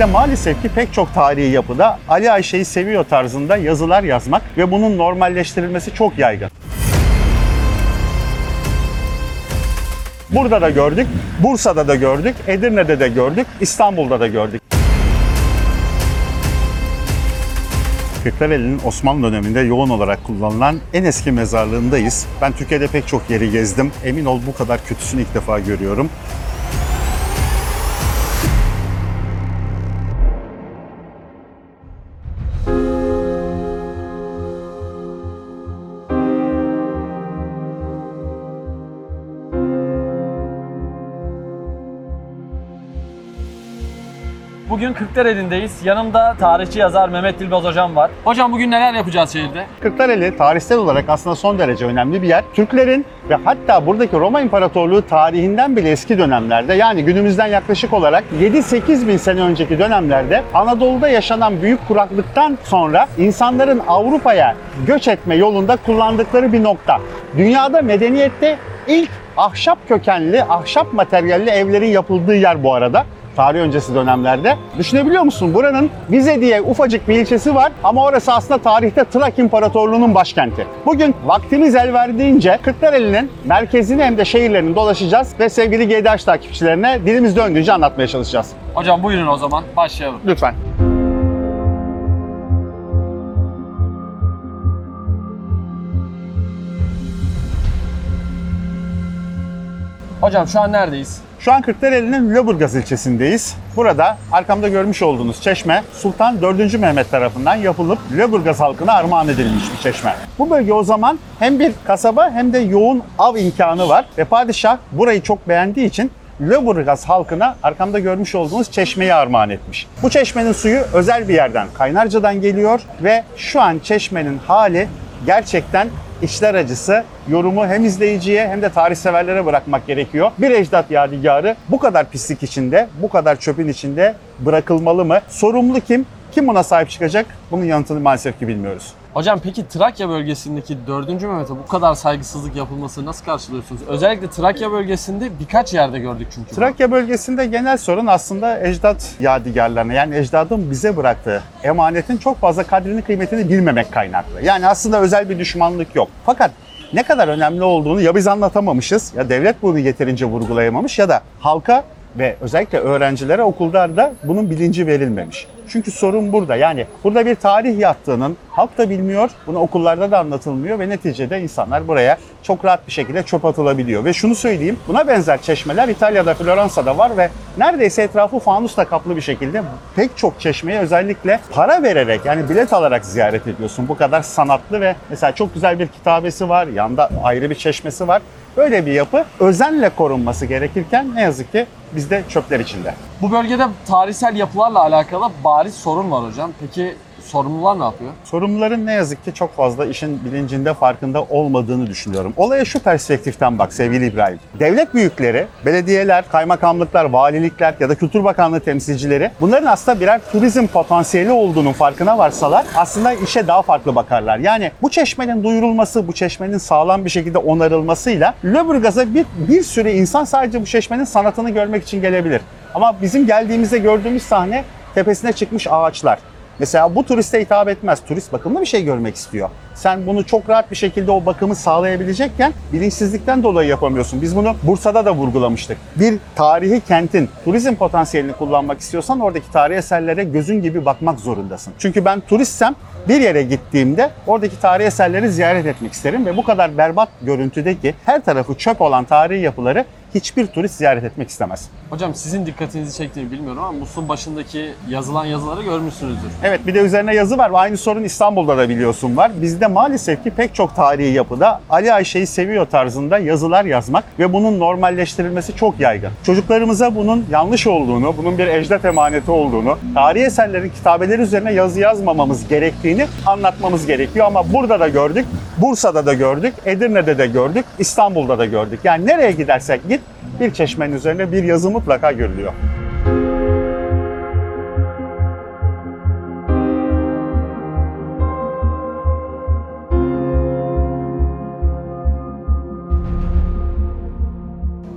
Bizde maalesef ki pek çok tarihi yapıda Ali Ayşe'yi seviyor tarzında yazılar yazmak ve bunun normalleştirilmesi çok yaygın. Burada da gördük, Bursa'da da gördük, Edirne'de de gördük, İstanbul'da da gördük. Kırklareli'nin Osmanlı döneminde yoğun olarak kullanılan en eski mezarlığındayız. Ben Türkiye'de pek çok yeri gezdim. Emin ol bu kadar kötüsünü ilk defa görüyorum. Bugün Kırklareli'ndeyiz. Yanımda tarihçi yazar Mehmet Dilbaz hocam var. Hocam bugün neler yapacağız şehirde? Kırklareli tarihsel olarak aslında son derece önemli bir yer. Türklerin ve hatta buradaki Roma İmparatorluğu tarihinden bile eski dönemlerde yani günümüzden yaklaşık olarak 7-8 bin sene önceki dönemlerde Anadolu'da yaşanan büyük kuraklıktan sonra insanların Avrupa'ya göç etme yolunda kullandıkları bir nokta. Dünyada medeniyette ilk ahşap kökenli, ahşap materyalli evlerin yapıldığı yer bu arada tarih öncesi dönemlerde. Düşünebiliyor musun? Buranın Vize diye ufacık bir ilçesi var ama orası aslında tarihte Trak İmparatorluğu'nun başkenti. Bugün vaktimiz el verdiğince Kırklareli'nin merkezini hem de şehirlerini dolaşacağız ve sevgili GDH takipçilerine dilimiz döndüğünce anlatmaya çalışacağız. Hocam buyurun o zaman başlayalım. Lütfen. Hocam şu an neredeyiz? Şu an Kırklareli'nin Lüleburgaz ilçesindeyiz. Burada arkamda görmüş olduğunuz çeşme Sultan 4. Mehmet tarafından yapılıp Lüleburgaz halkına armağan edilmiş bir çeşme. Bu bölge o zaman hem bir kasaba hem de yoğun av imkanı var ve padişah burayı çok beğendiği için Lüleburgaz halkına arkamda görmüş olduğunuz çeşmeyi armağan etmiş. Bu çeşmenin suyu özel bir yerden, Kaynarca'dan geliyor ve şu an çeşmenin hali gerçekten içler acısı. Yorumu hem izleyiciye hem de tarih severlere bırakmak gerekiyor. Bir ecdat yadigarı bu kadar pislik içinde, bu kadar çöpün içinde bırakılmalı mı? Sorumlu kim? Kim buna sahip çıkacak? Bunun yanıtını maalesef ki bilmiyoruz. Hocam peki Trakya bölgesindeki 4. Mehmet'e bu kadar saygısızlık yapılmasını nasıl karşılıyorsunuz? Özellikle Trakya bölgesinde birkaç yerde gördük çünkü. Trakya bölgesinde genel sorun aslında ecdat yadigarlarına yani ecdadın bize bıraktığı emanetin çok fazla kadrini kıymetini bilmemek kaynaklı. Yani aslında özel bir düşmanlık yok. Fakat ne kadar önemli olduğunu ya biz anlatamamışız ya devlet bunu yeterince vurgulayamamış ya da halka ve özellikle öğrencilere okullarda bunun bilinci verilmemiş. Çünkü sorun burada. Yani burada bir tarih yattığının halk da bilmiyor, bunu okullarda da anlatılmıyor ve neticede insanlar buraya çok rahat bir şekilde çöp atılabiliyor. Ve şunu söyleyeyim, buna benzer çeşmeler İtalya'da, Floransa'da var ve neredeyse etrafı fanusla kaplı bir şekilde pek çok çeşmeye özellikle para vererek yani bilet alarak ziyaret ediyorsun. Bu kadar sanatlı ve mesela çok güzel bir kitabesi var, yanda ayrı bir çeşmesi var. Böyle bir yapı özenle korunması gerekirken ne yazık ki bizde çöpler içinde. Bu bölgede tarihsel yapılarla alakalı bariz sorun var hocam. Peki sorumlular ne yapıyor? Sorumluların ne yazık ki çok fazla işin bilincinde farkında olmadığını düşünüyorum. Olaya şu perspektiften bak sevgili İbrahim. Devlet büyükleri, belediyeler, kaymakamlıklar, valilikler ya da Kültür Bakanlığı temsilcileri bunların aslında birer turizm potansiyeli olduğunun farkına varsalar aslında işe daha farklı bakarlar. Yani bu çeşmenin duyurulması, bu çeşmenin sağlam bir şekilde onarılmasıyla Lüleburgaz'a bir, bir sürü insan sadece bu çeşmenin sanatını görmek için gelebilir. Ama bizim geldiğimizde gördüğümüz sahne tepesine çıkmış ağaçlar. Mesela bu turiste hitap etmez. Turist bakımlı bir şey görmek istiyor. Sen bunu çok rahat bir şekilde o bakımı sağlayabilecekken bilinçsizlikten dolayı yapamıyorsun. Biz bunu Bursa'da da vurgulamıştık. Bir tarihi kentin turizm potansiyelini kullanmak istiyorsan oradaki tarihi eserlere gözün gibi bakmak zorundasın. Çünkü ben turistsem bir yere gittiğimde oradaki tarihi eserleri ziyaret etmek isterim ve bu kadar berbat görüntüdeki her tarafı çöp olan tarihi yapıları hiçbir turist ziyaret etmek istemez. Hocam sizin dikkatinizi çektiğini bilmiyorum ama Musul başındaki yazılan yazıları görmüşsünüzdür. Evet bir de üzerine yazı var ve aynı sorun İstanbul'da da biliyorsun var. Bizde maalesef ki pek çok tarihi yapıda Ali Ayşe'yi seviyor tarzında yazılar yazmak ve bunun normalleştirilmesi çok yaygın. Çocuklarımıza bunun yanlış olduğunu, bunun bir ecdat emaneti olduğunu, tarihi eserlerin kitabeleri üzerine yazı yazmamamız gerektiğini anlatmamız gerekiyor. Ama burada da gördük, Bursa'da da gördük, Edirne'de de gördük, İstanbul'da da gördük. Yani nereye gidersek git bir çeşmenin üzerine bir yazı mutlaka görülüyor.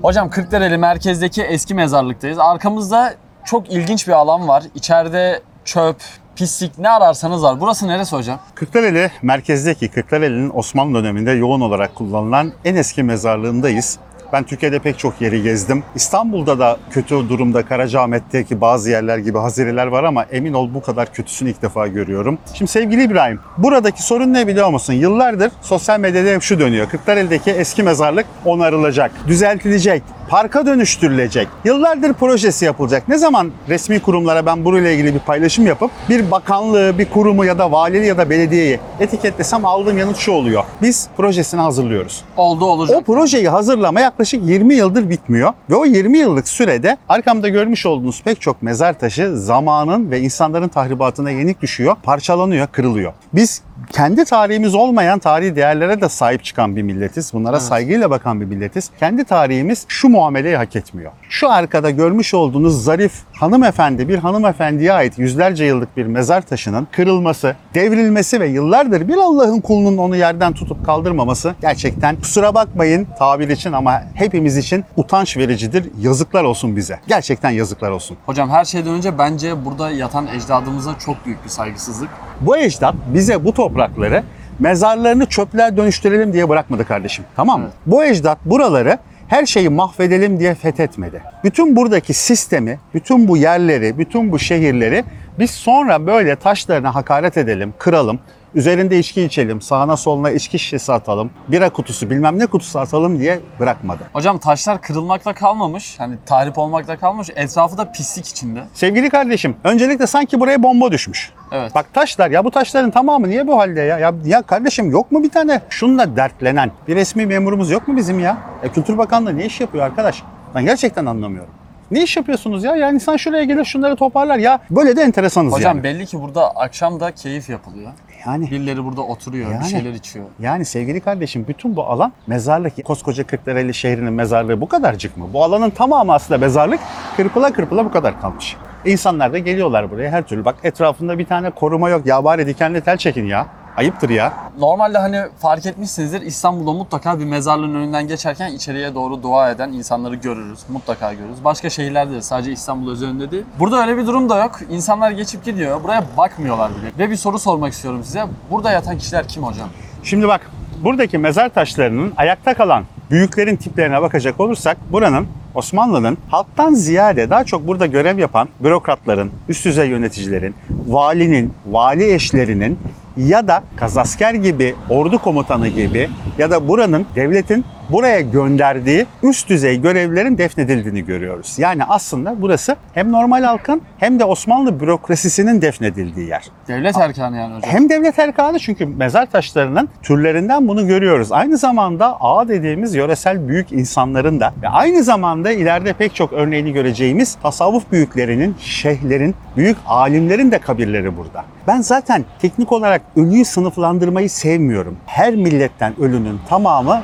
Hocam Kırklareli merkezdeki eski mezarlıktayız. Arkamızda çok ilginç bir alan var. İçeride çöp, pislik ne ararsanız var. Burası neresi hocam? Kırklareli merkezdeki Kırklareli'nin Osmanlı döneminde yoğun olarak kullanılan en eski mezarlığındayız. Ben Türkiye'de pek çok yeri gezdim. İstanbul'da da kötü durumda Karacaahmet'teki bazı yerler gibi hazireler var ama emin ol bu kadar kötüsünü ilk defa görüyorum. Şimdi sevgili İbrahim, buradaki sorun ne biliyor musun? Yıllardır sosyal medyada hep şu dönüyor. Kırklareli'deki eski mezarlık onarılacak, düzeltilecek, parka dönüştürülecek. Yıllardır projesi yapılacak. Ne zaman resmi kurumlara ben burayla ilgili bir paylaşım yapıp bir bakanlığı, bir kurumu ya da valiliği ya da belediyeyi etiketlesem aldığım yanıt şu oluyor. Biz projesini hazırlıyoruz. Oldu olacak. O projeyi hazırlama yaklaşık 20 yıldır bitmiyor ve o 20 yıllık sürede arkamda görmüş olduğunuz pek çok mezar taşı zamanın ve insanların tahribatına yenik düşüyor, parçalanıyor, kırılıyor. Biz kendi tarihimiz olmayan tarihi değerlere de sahip çıkan bir milletiz. Bunlara Evet. saygıyla bakan bir milletiz. Kendi tarihimiz şu muameleyi hak etmiyor. Şu arkada görmüş olduğunuz zarif hanımefendi, bir hanımefendiye ait yüzlerce yıllık bir mezar taşının kırılması, devrilmesi ve yıllardır bir Allah'ın kulunun onu yerden tutup kaldırmaması gerçekten kusura bakmayın tabir için ama hepimiz için utanç vericidir. Yazıklar olsun bize. Gerçekten yazıklar olsun. Hocam her şeyden önce bence burada yatan ecdadımıza çok büyük bir saygısızlık. Bu ecdat bize bu toprakları mezarlarını çöpler dönüştürelim diye bırakmadı kardeşim. Tamam mı? Evet. Bu ecdat buraları her şeyi mahvedelim diye fethetmedi. Bütün buradaki sistemi, bütün bu yerleri, bütün bu şehirleri biz sonra böyle taşlarına hakaret edelim, kıralım. Üzerinde içki içelim, sağına soluna içki şişesi atalım, bira kutusu bilmem ne kutusu atalım diye bırakmadı. Hocam taşlar kırılmakla kalmamış. Hani tahrip olmakla kalmamış. Etrafı da pislik içinde. Sevgili kardeşim, öncelikle sanki buraya bomba düşmüş. Evet. Bak taşlar ya bu taşların tamamı niye bu halde ya? Ya, ya kardeşim yok mu bir tane şununla dertlenen bir resmi memurumuz yok mu bizim ya? E, Kültür Bakanlığı ne iş yapıyor arkadaş? Ben gerçekten anlamıyorum. Ne iş yapıyorsunuz ya? Yani insan şuraya gelir şunları toparlar ya. Böyle de enteresanız Hocam yani. belli ki burada akşam da keyif yapılıyor. Yani Birileri burada oturuyor, Yani. bir şeyler içiyor. yani sevgili kardeşim bütün bu alan mezarlık. Koskoca Kırklareli şehrinin mezarlığı bu kadarcık mı? Bu alanın tamamı aslında mezarlık. Kırpıla kırpıla bu kadar kalmış. İnsanlar da geliyorlar buraya her türlü. Bak etrafında bir tane koruma yok. Ya bari dikenli tel çekin ya. Ayıptır ya. Normalde hani fark etmişsinizdir İstanbul'da mutlaka bir mezarlığın önünden geçerken içeriye doğru dua eden insanları görürüz. Mutlaka görürüz. Başka şehirlerde de sadece İstanbul özelinde değil. Burada öyle bir durum da yok. İnsanlar geçip gidiyor. Buraya bakmıyorlar bile. Ve bir soru sormak istiyorum size. Burada yatan kişiler kim hocam? Şimdi bak buradaki mezar taşlarının ayakta kalan büyüklerin tiplerine bakacak olursak buranın Osmanlı'nın halktan ziyade daha çok burada görev yapan bürokratların, üst düzey yöneticilerin, valinin, vali eşlerinin ya da kazasker gibi, ordu komutanı gibi ya da buranın devletin buraya gönderdiği üst düzey görevlilerin defnedildiğini görüyoruz. Yani aslında burası hem normal halkın hem de Osmanlı bürokrasisinin defnedildiği yer. Devlet erkanı yani hocam. Hem devlet erkanı çünkü mezar taşlarının türlerinden bunu görüyoruz. Aynı zamanda ağa dediğimiz yöresel büyük insanların da ve aynı zamanda ileride pek çok örneğini göreceğimiz tasavvuf büyüklerinin, şeyhlerin, büyük alimlerin de kabirleri burada. Ben zaten teknik olarak ölüyü sınıflandırmayı sevmiyorum. Her milletten ölünün tamamı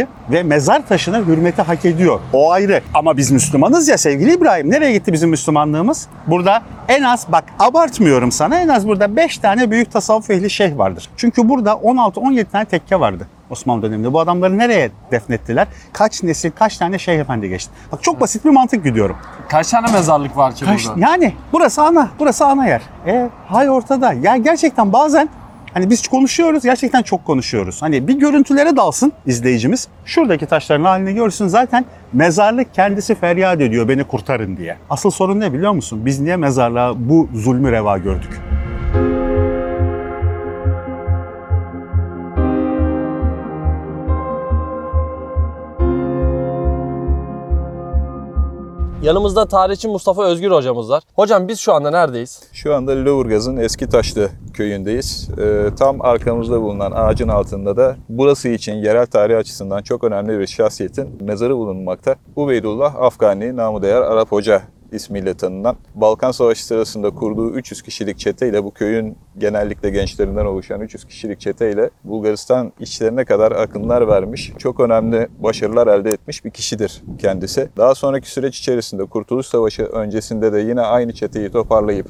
saygıyı ve mezar taşına hürmeti hak ediyor. O ayrı. Ama biz Müslümanız ya sevgili İbrahim. Nereye gitti bizim Müslümanlığımız? Burada en az bak abartmıyorum sana en az burada 5 tane büyük tasavvuf ehli şeyh vardır. Çünkü burada 16-17 tane tekke vardı. Osmanlı döneminde. Bu adamları nereye defnettiler? Kaç nesil, kaç tane şeyh efendi geçti? Bak çok basit bir mantık gidiyorum. Kaç tane mezarlık var ki Kaç, burada? yani burası ana, burası ana yer. E hay ortada. Ya gerçekten bazen hani biz konuşuyoruz, gerçekten çok konuşuyoruz. Hani bir görüntülere dalsın izleyicimiz. Şuradaki taşların halini görsün zaten mezarlık kendisi feryat ediyor beni kurtarın diye. Asıl sorun ne biliyor musun? Biz niye mezarlığa bu zulmü reva gördük? Yanımızda tarihçi Mustafa Özgür hocamız var. Hocam biz şu anda neredeyiz? Şu anda Lüleburgaz'ın Eski Taşlı köyündeyiz. Ee, tam arkamızda bulunan ağacın altında da burası için yerel tarih açısından çok önemli bir şahsiyetin mezarı bulunmakta. Ubeydullah Afgani, namı değer Arap Hoca ismiyle tanınan Balkan Savaşı sırasında kurduğu 300 kişilik çeteyle bu köyün genellikle gençlerinden oluşan 300 kişilik çeteyle Bulgaristan içlerine kadar akınlar vermiş. Çok önemli başarılar elde etmiş bir kişidir kendisi. Daha sonraki süreç içerisinde Kurtuluş Savaşı öncesinde de yine aynı çeteyi toparlayıp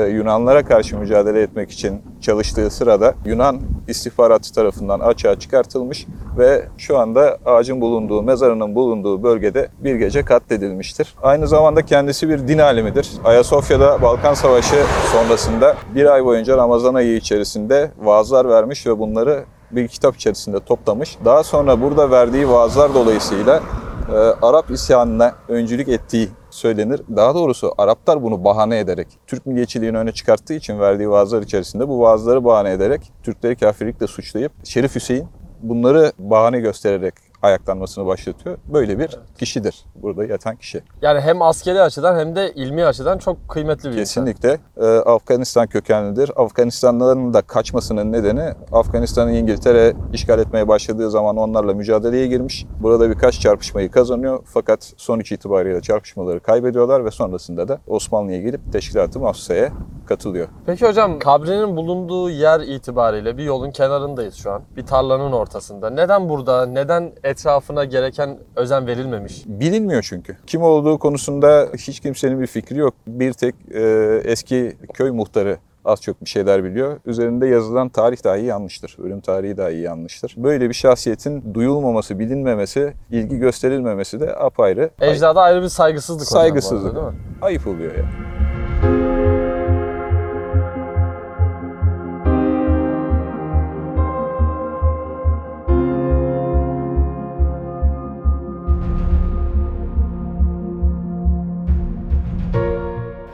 Yunanlara karşı mücadele etmek için çalıştığı sırada Yunan istihbaratı tarafından açığa çıkartılmış ve şu anda ağacın bulunduğu, mezarının bulunduğu bölgede bir gece katledilmiştir. Aynı zamanda kendisi bir din alimidir. Ayasofya'da Balkan Savaşı sonrasında bir ay boyunca Ramazan ayı içerisinde vaazlar vermiş ve bunları bir kitap içerisinde toplamış. Daha sonra burada verdiği vaazlar dolayısıyla e, Arap isyanına öncülük ettiği söylenir. Daha doğrusu Araplar bunu bahane ederek, Türk milliyetçiliğini öne çıkarttığı için verdiği vaazlar içerisinde bu vaazları bahane ederek Türkleri kafirlikle suçlayıp Şerif Hüseyin bunları bahane göstererek ayaklanmasını başlatıyor. Böyle bir kişidir burada yatan kişi. Yani hem askeri açıdan hem de ilmi açıdan çok kıymetli bir insan. Kesinlikle e, Afganistan kökenlidir. Afganistanlıların da kaçmasının nedeni Afganistan'ı İngiltere işgal etmeye başladığı zaman onlarla mücadeleye girmiş. Burada birkaç çarpışmayı kazanıyor fakat sonuç itibariyle çarpışmaları kaybediyorlar ve sonrasında da Osmanlı'ya gelip Teşkilat-ı Mahsuse'ye katılıyor. Peki hocam kabrinin bulunduğu yer itibariyle bir yolun kenarındayız şu an. Bir tarlanın ortasında. Neden burada? Neden etrafına gereken özen verilmemiş? Bilinmiyor çünkü. Kim olduğu konusunda hiç kimsenin bir fikri yok. Bir tek e, eski köy muhtarı az çok bir şeyler biliyor. Üzerinde yazılan tarih dahi yanlıştır. Ölüm tarihi dahi yanlıştır. Böyle bir şahsiyetin duyulmaması, bilinmemesi, ilgi gösterilmemesi de apayrı. Ecdada ayrı bir saygısızlık arada, Saygısızlık. değil mi? Ayıp oluyor ya.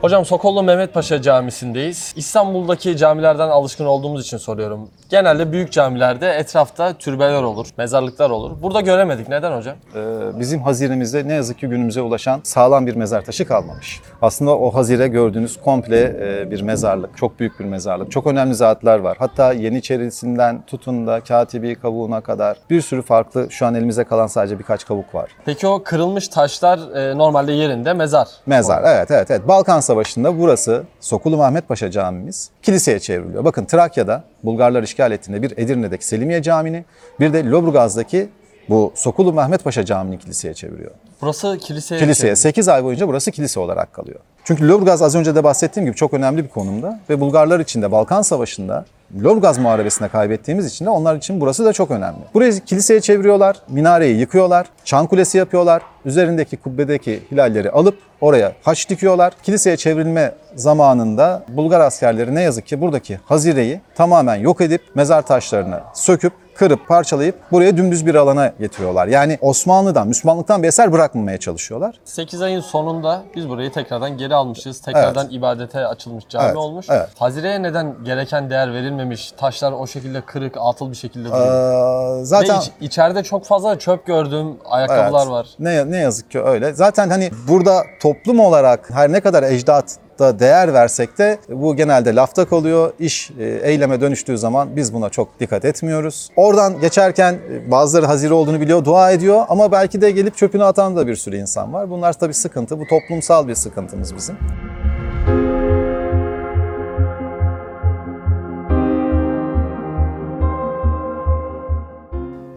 Hocam Sokollu Mehmet Paşa Camisi'ndeyiz. İstanbul'daki camilerden alışkın olduğumuz için soruyorum. Genelde büyük camilerde etrafta türbeler olur, mezarlıklar olur. Burada göremedik. Neden hocam? Ee, bizim hazinemizde ne yazık ki günümüze ulaşan sağlam bir mezar taşı kalmamış. Aslında o hazire gördüğünüz komple e, bir mezarlık, çok büyük bir mezarlık. Çok önemli zatlar var. Hatta Yeniçerisi'nden tutun da Katibi kavuğuna kadar bir sürü farklı şu an elimize kalan sadece birkaç kavuk var. Peki o kırılmış taşlar e, normalde yerinde mezar. Mezar, evet evet evet. Balkan Savaşı'nda burası Sokulu Mehmet Paşa Camimiz kiliseye çevriliyor. Bakın Trakya'da Bulgarlar işgal ettiğinde bir Edirne'deki Selimiye Camii'ni bir de Lüleburgaz'daki bu Sokulu Mehmet Paşa Camii'ni kiliseye çeviriyor. Burası kiliseye Kiliseye çevrili. 8 ay boyunca burası kilise olarak kalıyor. Çünkü Lüleburgaz az önce de bahsettiğim gibi çok önemli bir konumda ve Bulgarlar için de Balkan Savaşı'nda Lüleburgaz Muharebesi'nde kaybettiğimiz için de onlar için burası da çok önemli. Burayı kiliseye çeviriyorlar, minareyi yıkıyorlar, çan kulesi yapıyorlar, üzerindeki kubbedeki hilalleri alıp oraya haç dikiyorlar. Kiliseye çevrilme zamanında Bulgar askerleri ne yazık ki buradaki hazireyi tamamen yok edip mezar taşlarını söküp kırıp parçalayıp buraya dümdüz bir alana getiriyorlar. Yani Osmanlı'dan, Müslümanlıktan bir eser bırakmamaya çalışıyorlar. 8 ayın sonunda biz burayı tekrardan geri almışız. Tekrardan ibadete açılmış cami Evet, olmuş. evet. Hazireye neden gereken değer verilmemiş? Taşlar o şekilde kırık, atıl bir şekilde duruyor. Ee, zaten Ve iç- içeride çok fazla çöp gördüm, ayakkabılar Evet. var. Ne, ne yazık ki öyle. Zaten hani burada toplum olarak her ne kadar ecdat da değer versek de bu genelde lafta kalıyor. İş e, eyleme dönüştüğü zaman biz buna çok dikkat etmiyoruz. Oradan geçerken e, bazıları hazire olduğunu biliyor, dua ediyor ama belki de gelip çöpünü atan da bir sürü insan var. Bunlar tabii sıkıntı. Bu toplumsal bir sıkıntımız bizim.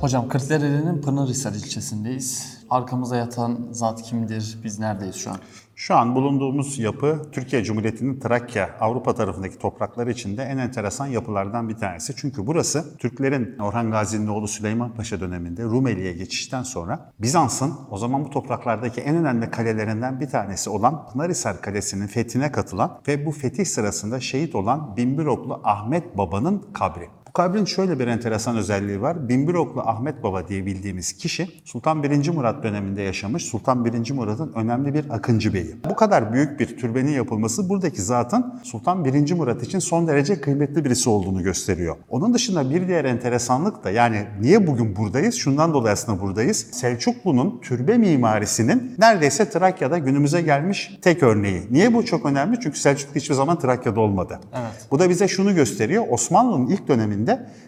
Hocam Kırklareli'nin Pınarhisar ilçesindeyiz. Arkamıza yatan zat kimdir? Biz neredeyiz şu an? Şu an bulunduğumuz yapı Türkiye Cumhuriyeti'nin Trakya, Avrupa tarafındaki toprakları içinde en enteresan yapılardan bir tanesi. Çünkü burası Türklerin Orhan Gazi'nin oğlu Süleyman Paşa döneminde Rumeli'ye geçişten sonra Bizans'ın o zaman bu topraklardaki en önemli kalelerinden bir tanesi olan Pınarhisar Kalesi'nin fethine katılan ve bu fetih sırasında şehit olan Binbiroklu Ahmet Baba'nın kabri. Bu kabrin şöyle bir enteresan özelliği var. Binbiroklu Ahmet Baba diye bildiğimiz kişi Sultan 1. Murat döneminde yaşamış. Sultan 1. Murat'ın önemli bir akıncı beyi. Bu kadar büyük bir türbenin yapılması buradaki zatın Sultan 1. Murat için son derece kıymetli birisi olduğunu gösteriyor. Onun dışında bir diğer enteresanlık da yani niye bugün buradayız? Şundan dolayı aslında buradayız. Selçuklu'nun türbe mimarisinin neredeyse Trakya'da günümüze gelmiş tek örneği. Niye bu çok önemli? Çünkü Selçuklu hiçbir zaman Trakya'da olmadı. Evet. Bu da bize şunu gösteriyor. Osmanlı'nın ilk döneminde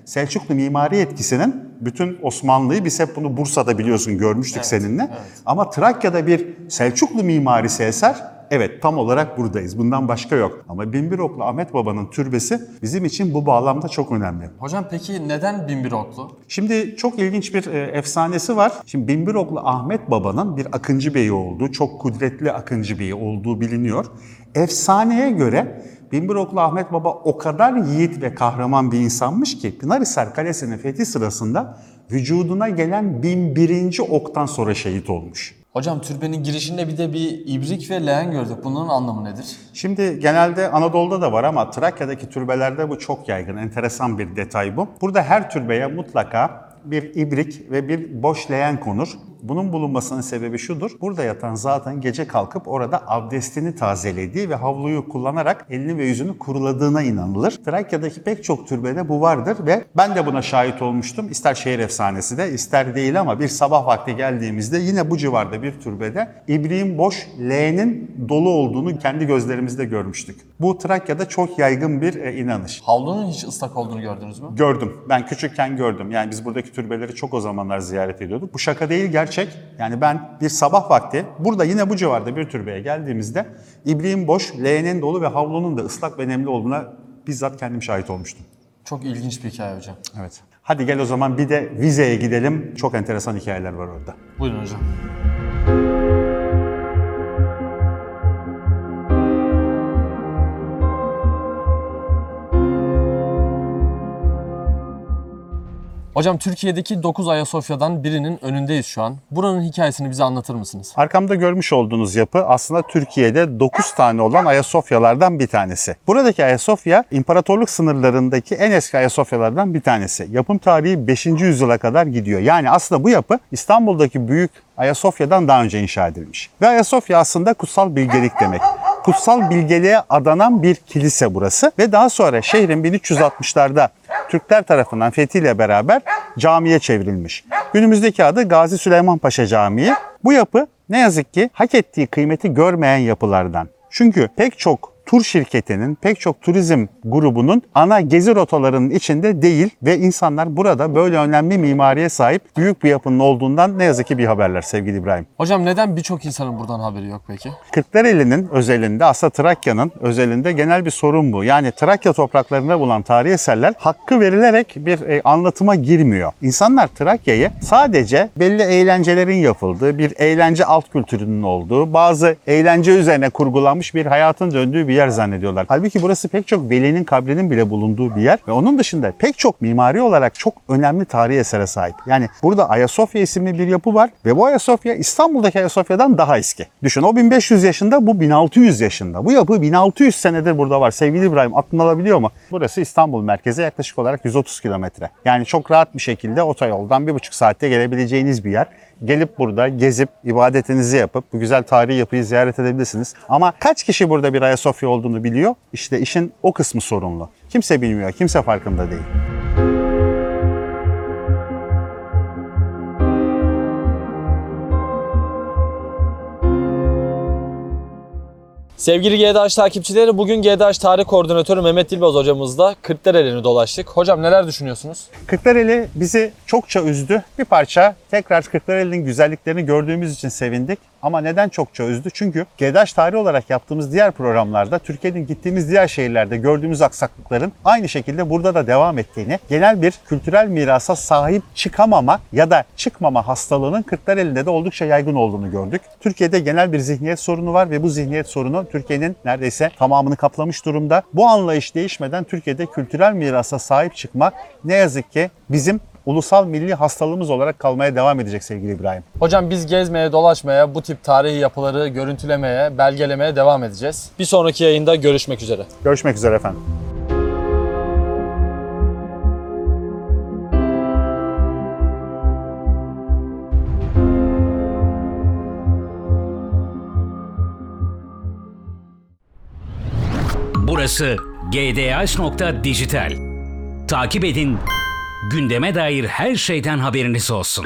Selçuklu mimari etkisinin bütün Osmanlı'yı biz hep bunu Bursa'da biliyorsun görmüştük seninle. Ama Trakya'da bir Selçuklu mimarisi eser Evet tam olarak buradayız. Bundan başka yok. Ama Binbiroklu Ahmet Baba'nın türbesi bizim için bu bağlamda çok önemli. Hocam peki neden Binbiroklu? Şimdi çok ilginç bir e, efsanesi var. Şimdi Binbiroklu Ahmet Baba'nın bir Akıncı Bey'i olduğu, çok kudretli Akıncı Bey'i olduğu biliniyor. Efsaneye göre Binbiroklu Ahmet Baba o kadar yiğit ve kahraman bir insanmış ki Pınarhisar Kalesi'nin fethi sırasında vücuduna gelen 1001. oktan sonra şehit olmuş. Hocam türbenin girişinde bir de bir ibrik ve leğen gördük. Bunların anlamı nedir? Şimdi genelde Anadolu'da da var ama Trakya'daki türbelerde bu çok yaygın. Enteresan bir detay bu. Burada her türbeye mutlaka bir ibrik ve bir boş leğen konur. Bunun bulunmasının sebebi şudur. Burada yatan zaten gece kalkıp orada abdestini tazelediği ve havluyu kullanarak elini ve yüzünü kuruladığına inanılır. Trakya'daki pek çok türbede bu vardır ve ben de buna şahit olmuştum. İster şehir efsanesi de ister değil ama bir sabah vakti geldiğimizde yine bu civarda bir türbede ibriğin boş leğenin dolu olduğunu kendi gözlerimizde görmüştük. Bu Trakya'da çok yaygın bir e, inanış. Havlunun hiç ıslak olduğunu gördünüz mü? Gördüm. Ben küçükken gördüm. Yani biz buradaki türbeleri çok o zamanlar ziyaret ediyorduk. Bu şaka değil gerçek. Yani ben bir sabah vakti burada yine bu civarda bir türbeye geldiğimizde ibriğin boş, leğenin dolu ve havlunun da ıslak ve nemli olduğuna bizzat kendim şahit olmuştum. Çok ilginç bir hikaye hocam. Evet. Hadi gel o zaman bir de vizeye gidelim. Çok enteresan hikayeler var orada. Buyurun hocam. Hocam Türkiye'deki 9 Ayasofya'dan birinin önündeyiz şu an. Buranın hikayesini bize anlatır mısınız? Arkamda görmüş olduğunuz yapı aslında Türkiye'de 9 tane olan Ayasofyalardan bir tanesi. Buradaki Ayasofya imparatorluk sınırlarındaki en eski Ayasofyalardan bir tanesi. Yapım tarihi 5. yüzyıla kadar gidiyor. Yani aslında bu yapı İstanbul'daki büyük Ayasofya'dan daha önce inşa edilmiş. Ve Ayasofya aslında kutsal bilgelik demek. Kutsal bilgeliğe adanan bir kilise burası ve daha sonra şehrin 1360'larda Türkler tarafından fethiyle beraber camiye çevrilmiş. Günümüzdeki adı Gazi Süleyman Paşa Camii. Bu yapı ne yazık ki hak ettiği kıymeti görmeyen yapılardan. Çünkü pek çok tur şirketinin, pek çok turizm grubunun ana gezi rotalarının içinde değil ve insanlar burada böyle önemli mimariye sahip büyük bir yapının olduğundan ne yazık ki bir haberler sevgili İbrahim. Hocam neden birçok insanın buradan haberi yok peki? Kırklareli'nin özelinde aslında Trakya'nın özelinde genel bir sorun bu. Yani Trakya topraklarında bulunan tarihi eserler hakkı verilerek bir e, anlatıma girmiyor. İnsanlar Trakya'yı sadece belli eğlencelerin yapıldığı, bir eğlence alt kültürünün olduğu, bazı eğlence üzerine kurgulanmış bir hayatın döndüğü bir yer zannediyorlar. Halbuki burası pek çok velinin kabrinin bile bulunduğu bir yer ve onun dışında pek çok mimari olarak çok önemli tarihi esere sahip. Yani burada Ayasofya isimli bir yapı var ve bu Ayasofya İstanbul'daki Ayasofya'dan daha eski. Düşün o 1500 yaşında bu 1600 yaşında. Bu yapı 1600 senedir burada var. Sevgili İbrahim aklın alabiliyor mu? Burası İstanbul merkeze yaklaşık olarak 130 kilometre. Yani çok rahat bir şekilde otoyoldan bir buçuk saatte gelebileceğiniz bir yer. Gelip burada gezip ibadetinizi yapıp bu güzel tarihi yapıyı ziyaret edebilirsiniz. Ama kaç kişi burada bir Ayasofya olduğunu biliyor? İşte işin o kısmı sorunlu. Kimse bilmiyor, kimse farkında değil. Sevgili GDH takipçileri bugün GDH Tarih Koordinatörü Mehmet Dilbaz hocamızla Kırklareli'ni dolaştık. Hocam neler düşünüyorsunuz? Kırklareli bizi çokça üzdü. Bir parça tekrar Kırklareli'nin güzelliklerini gördüğümüz için sevindik. Ama neden çokça üzdü? Çünkü GEDAŞ tarihi olarak yaptığımız diğer programlarda Türkiye'nin gittiğimiz diğer şehirlerde gördüğümüz aksaklıkların aynı şekilde burada da devam ettiğini, genel bir kültürel mirasa sahip çıkamama ya da çıkmama hastalığının Kırklareli'nde de oldukça yaygın olduğunu gördük. Türkiye'de genel bir zihniyet sorunu var ve bu zihniyet sorunu Türkiye'nin neredeyse tamamını kaplamış durumda. Bu anlayış değişmeden Türkiye'de kültürel mirasa sahip çıkma ne yazık ki bizim ulusal milli hastalığımız olarak kalmaya devam edecek sevgili İbrahim. Hocam biz gezmeye, dolaşmaya, bu tip tarihi yapıları görüntülemeye, belgelemeye devam edeceğiz. Bir sonraki yayında görüşmek üzere. Görüşmek üzere efendim. Burası gdh.dijital. Takip edin, gündeme dair her şeyden haberiniz olsun.